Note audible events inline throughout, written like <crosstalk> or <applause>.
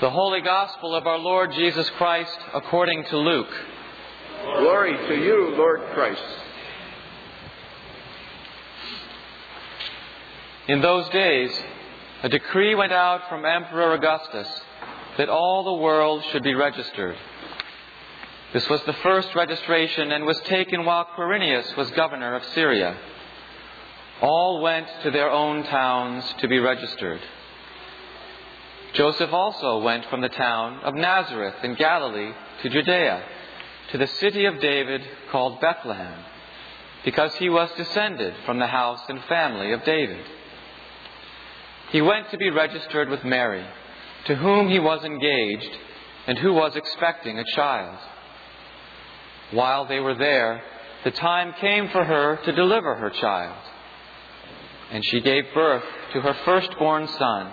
The Holy Gospel of our Lord Jesus Christ according to Luke. Glory to you, Lord Christ. In those days, a decree went out from Emperor Augustus that all the world should be registered. This was the first registration and was taken while Quirinius was governor of Syria. All went to their own towns to be registered. Joseph also went from the town of Nazareth in Galilee to Judea, to the city of David called Bethlehem, because he was descended from the house and family of David. He went to be registered with Mary, to whom he was engaged and who was expecting a child. While they were there, the time came for her to deliver her child. And she gave birth to her firstborn son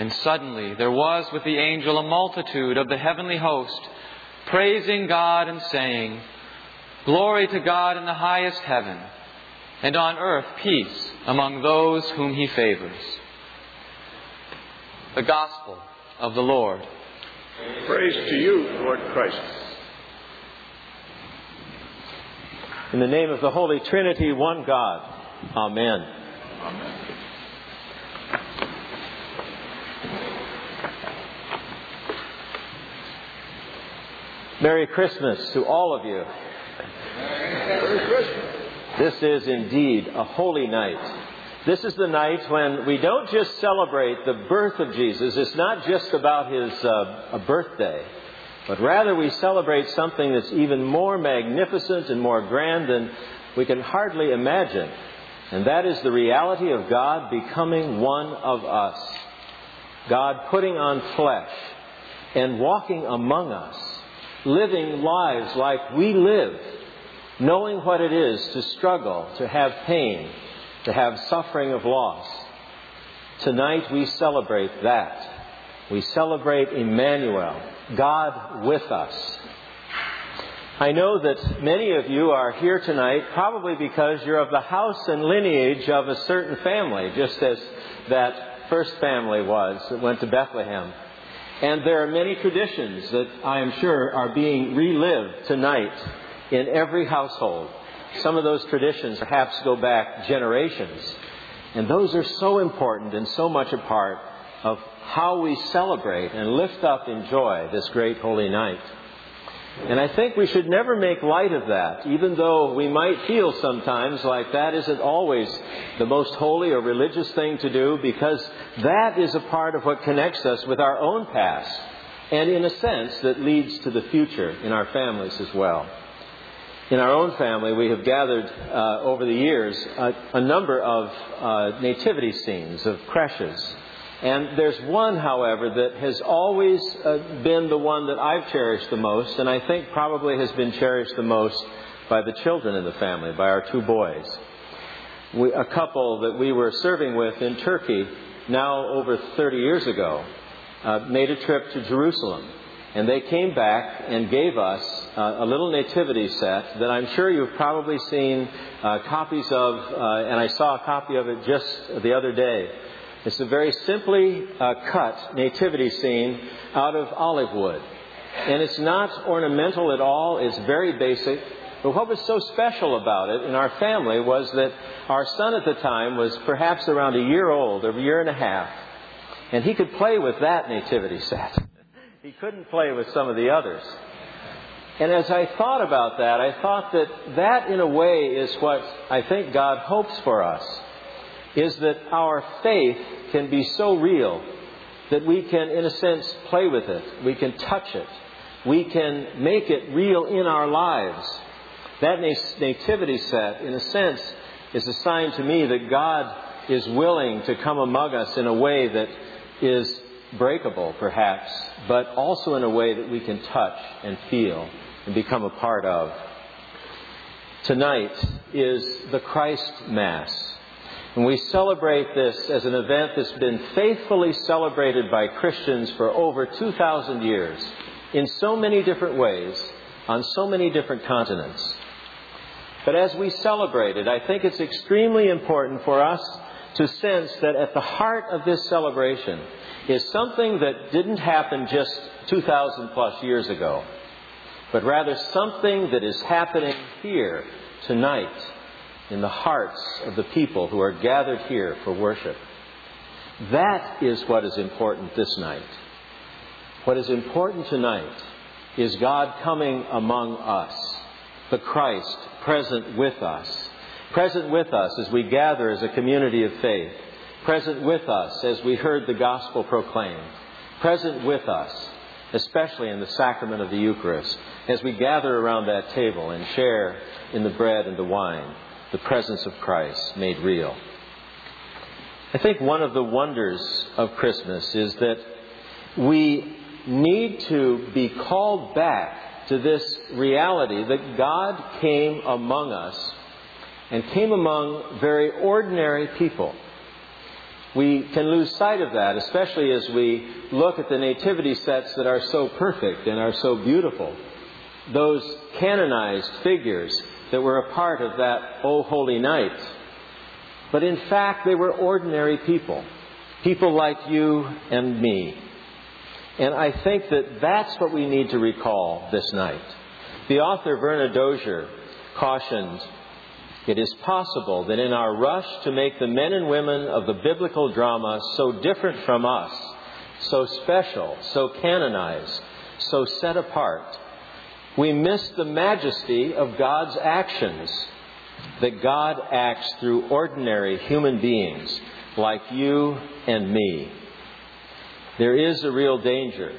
And suddenly there was with the angel a multitude of the heavenly host, praising God and saying, Glory to God in the highest heaven, and on earth peace among those whom he favors. The Gospel of the Lord. Praise to you, Lord Christ. In the name of the Holy Trinity, one God. Amen. Amen. Merry Christmas to all of you. Merry Christmas. This is indeed a holy night. This is the night when we don't just celebrate the birth of Jesus. It's not just about his uh, birthday, but rather we celebrate something that's even more magnificent and more grand than we can hardly imagine. And that is the reality of God becoming one of us. God putting on flesh and walking among us living lives like we live, knowing what it is to struggle, to have pain, to have suffering of loss. Tonight we celebrate that. We celebrate Emmanuel, God with us. I know that many of you are here tonight probably because you're of the house and lineage of a certain family, just as that first family was that went to Bethlehem. And there are many traditions that I am sure are being relived tonight in every household. Some of those traditions perhaps go back generations. And those are so important and so much a part of how we celebrate and lift up in joy this great holy night. And I think we should never make light of that, even though we might feel sometimes like that isn't always the most holy or religious thing to do, because that is a part of what connects us with our own past, and in a sense that leads to the future in our families as well. In our own family, we have gathered uh, over the years a, a number of uh, nativity scenes, of creches, and there's one, however, that has always uh, been the one that I've cherished the most, and I think probably has been cherished the most by the children in the family, by our two boys. We, a couple that we were serving with in Turkey now over 30 years ago uh, made a trip to Jerusalem. And they came back and gave us uh, a little nativity set that I'm sure you've probably seen uh, copies of, uh, and I saw a copy of it just the other day. It's a very simply uh, cut nativity scene out of olive wood. And it's not ornamental at all, it's very basic. But what was so special about it in our family was that our son at the time was perhaps around a year old, or a year and a half. And he could play with that nativity set. <laughs> He couldn't play with some of the others. And as I thought about that, I thought that that, in a way, is what I think God hopes for us, is that our faith can be so real that we can, in a sense, play with it. We can touch it. We can make it real in our lives. That nativity set, in a sense, is a sign to me that God is willing to come among us in a way that is breakable, perhaps, but also in a way that we can touch and feel and become a part of. Tonight is the Christ Mass. And we celebrate this as an event that's been faithfully celebrated by Christians for over 2,000 years in so many different ways on so many different continents. But as we celebrate it, I think it's extremely important for us to sense that at the heart of this celebration is something that didn't happen just 2,000 plus years ago, but rather something that is happening here tonight in the hearts of the people who are gathered here for worship. That is what is important this night. What is important tonight is God coming among us, the Christ present with us, present with us as we gather as a community of faith, present with us as we heard the gospel proclaimed, present with us, especially in the sacrament of the Eucharist, as we gather around that table and share in the bread and the wine, the presence of Christ made real. I think one of the wonders of Christmas is that we need to be called back to this reality that God came among us and came among very ordinary people. We can lose sight of that, especially as we look at the nativity sets that are so perfect and are so beautiful. Those canonized figures that were a part of that O Holy Night. But in fact, they were ordinary people. People like you and me. And I think that that's what we need to recall this night. The author Verna Dozier cautioned it is possible that in our rush to make the men and women of the biblical drama so different from us, so special, so canonized, so set apart, we miss the majesty of God's actions. That God acts through ordinary human beings like you and me. There is a real danger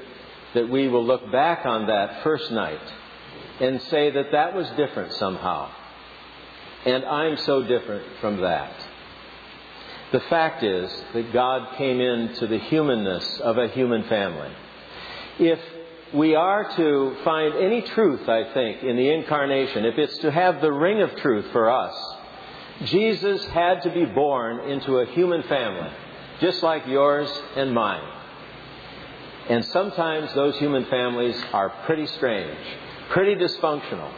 that we will look back on that first night and say that that was different somehow. And I'm so different from that. The fact is that God came into the humanness of a human family. If we are to find any truth, I think, in the incarnation, if it's to have the ring of truth for us, Jesus had to be born into a human family, just like yours and mine. And sometimes those human families are pretty strange, pretty dysfunctional.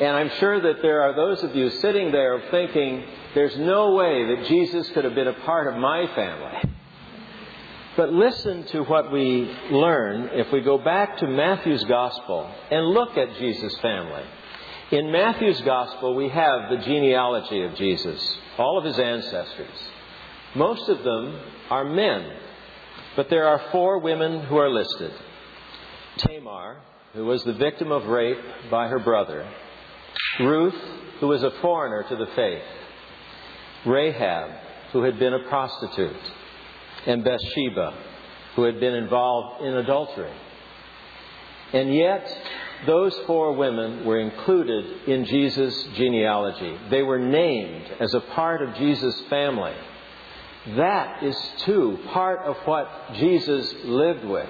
And I'm sure that there are those of you sitting there thinking, there's no way that Jesus could have been a part of my family. But listen to what we learn if we go back to Matthew's Gospel and look at Jesus' family. In Matthew's Gospel, we have the genealogy of Jesus, all of his ancestors. Most of them are men, but there are four women who are listed Tamar, who was the victim of rape by her brother, Ruth, who was a foreigner to the faith, Rahab, who had been a prostitute, and Bathsheba, who had been involved in adultery. And yet, those four women were included in Jesus' genealogy. They were named as a part of Jesus' family. That is, too, part of what Jesus lived with.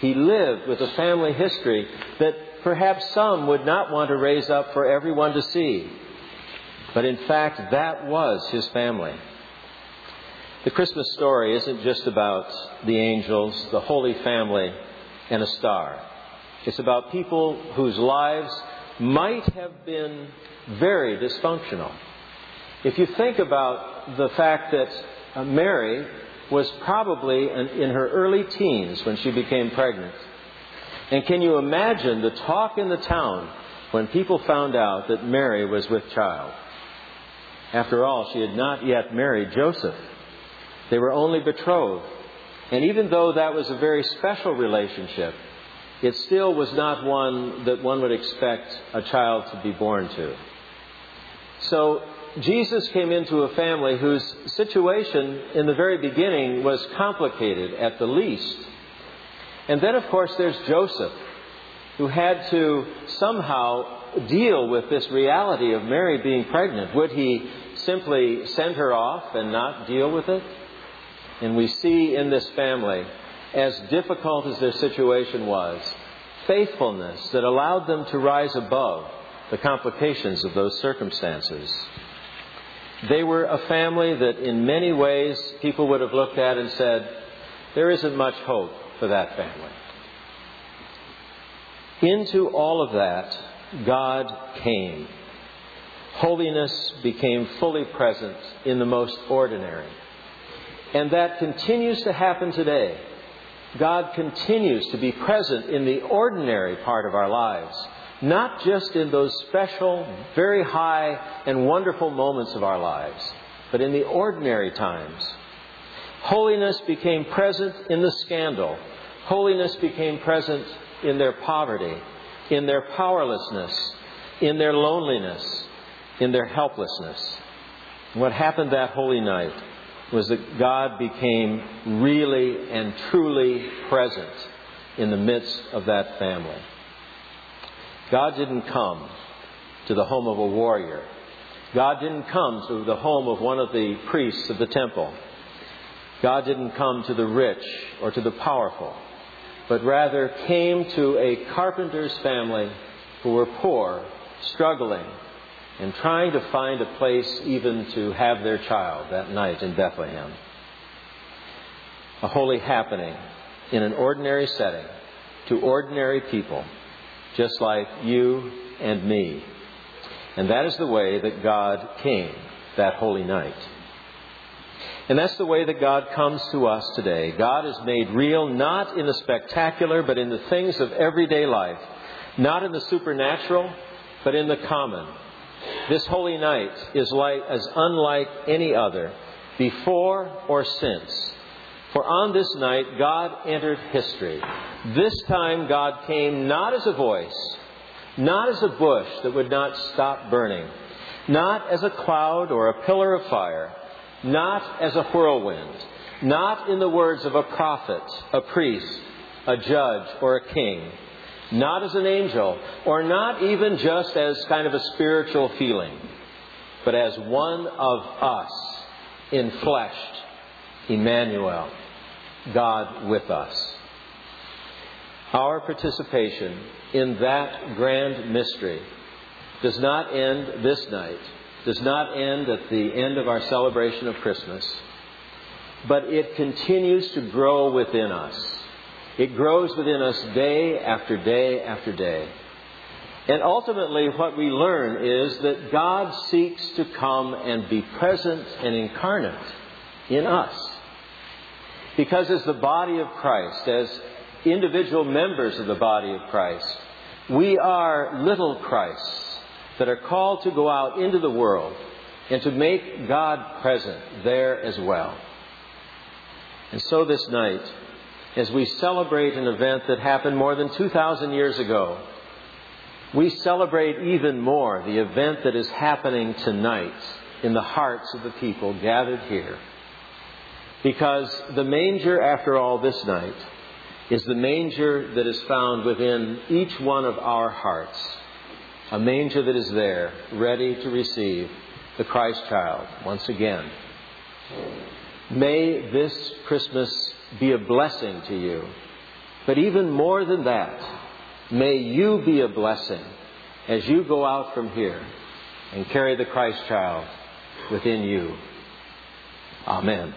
He lived with a family history that perhaps some would not want to raise up for everyone to see. But in fact, that was his family. The Christmas story isn't just about the angels, the Holy Family, and a star. It's about people whose lives might have been very dysfunctional. If you think about the fact that uh, Mary was probably in her early teens when she became pregnant, and can you imagine the talk in the town when people found out that Mary was with child? After all, she had not yet married Joseph. They were only betrothed. And even though that was a very special relationship, it still was not one that one would expect a child to be born to. So Jesus came into a family whose situation in the very beginning was complicated at the least. And then, of course, there's Joseph, who had to somehow deal with this reality of Mary being pregnant. Would he simply send her off and not deal with it? And we see in this family, as difficult as their situation was, faithfulness that allowed them to rise above the complications of those circumstances. They were a family that, in many ways, people would have looked at and said, there isn't much hope for that family. Into all of that, God came. Holiness became fully present in the most ordinary. And that continues to happen today. God continues to be present in the ordinary part of our lives, not just in those special, very high, and wonderful moments of our lives, but in the ordinary times. Holiness became present in the scandal. Holiness became present in their poverty, in their powerlessness, in their loneliness, in their helplessness. What happened that holy night was that God became really and truly present in the midst of that family. God didn't come to the home of a warrior. God didn't come to the home of one of the priests of the temple. God didn't come to the rich or to the powerful, but rather came to a carpenter's family who were poor, struggling, and trying to find a place even to have their child that night in Bethlehem. A holy happening in an ordinary setting to ordinary people, just like you and me. And that is the way that God came that holy night. And that's the way that God comes to us today. God is made real not in the spectacular, but in the things of everyday life. Not in the supernatural, but in the common, this holy night is like, as unlike any other, before or since. For on this night, God entered history. This time, God came not as a voice, not as a bush that would not stop burning, not as a cloud or a pillar of fire, not as a whirlwind, not in the words of a prophet, a priest, a judge, or a king not as an angel, or not even just as kind of a spiritual feeling, but as one of us, enfleshed, Emmanuel, God with us. Our participation in that grand mystery does not end this night, does not end at the end of our celebration of Christmas, but it continues to grow within us it grows within us day after day after day. And ultimately, what we learn is that God seeks to come and be present and incarnate in us. Because as the body of Christ, as individual members of the body of Christ, we are little Christs that are called to go out into the world and to make God present there as well. And so this night, as we celebrate an event that happened more than 2,000 years ago, we celebrate even more the event that is happening tonight in the hearts of the people gathered here. Because the manger, after all, this night, is the manger that is found within each one of our hearts. A manger that is there, ready to receive the Christ child once again. May this Christmas be a blessing to you. But even more than that, may you be a blessing as you go out from here and carry the Christ child within you. Amen.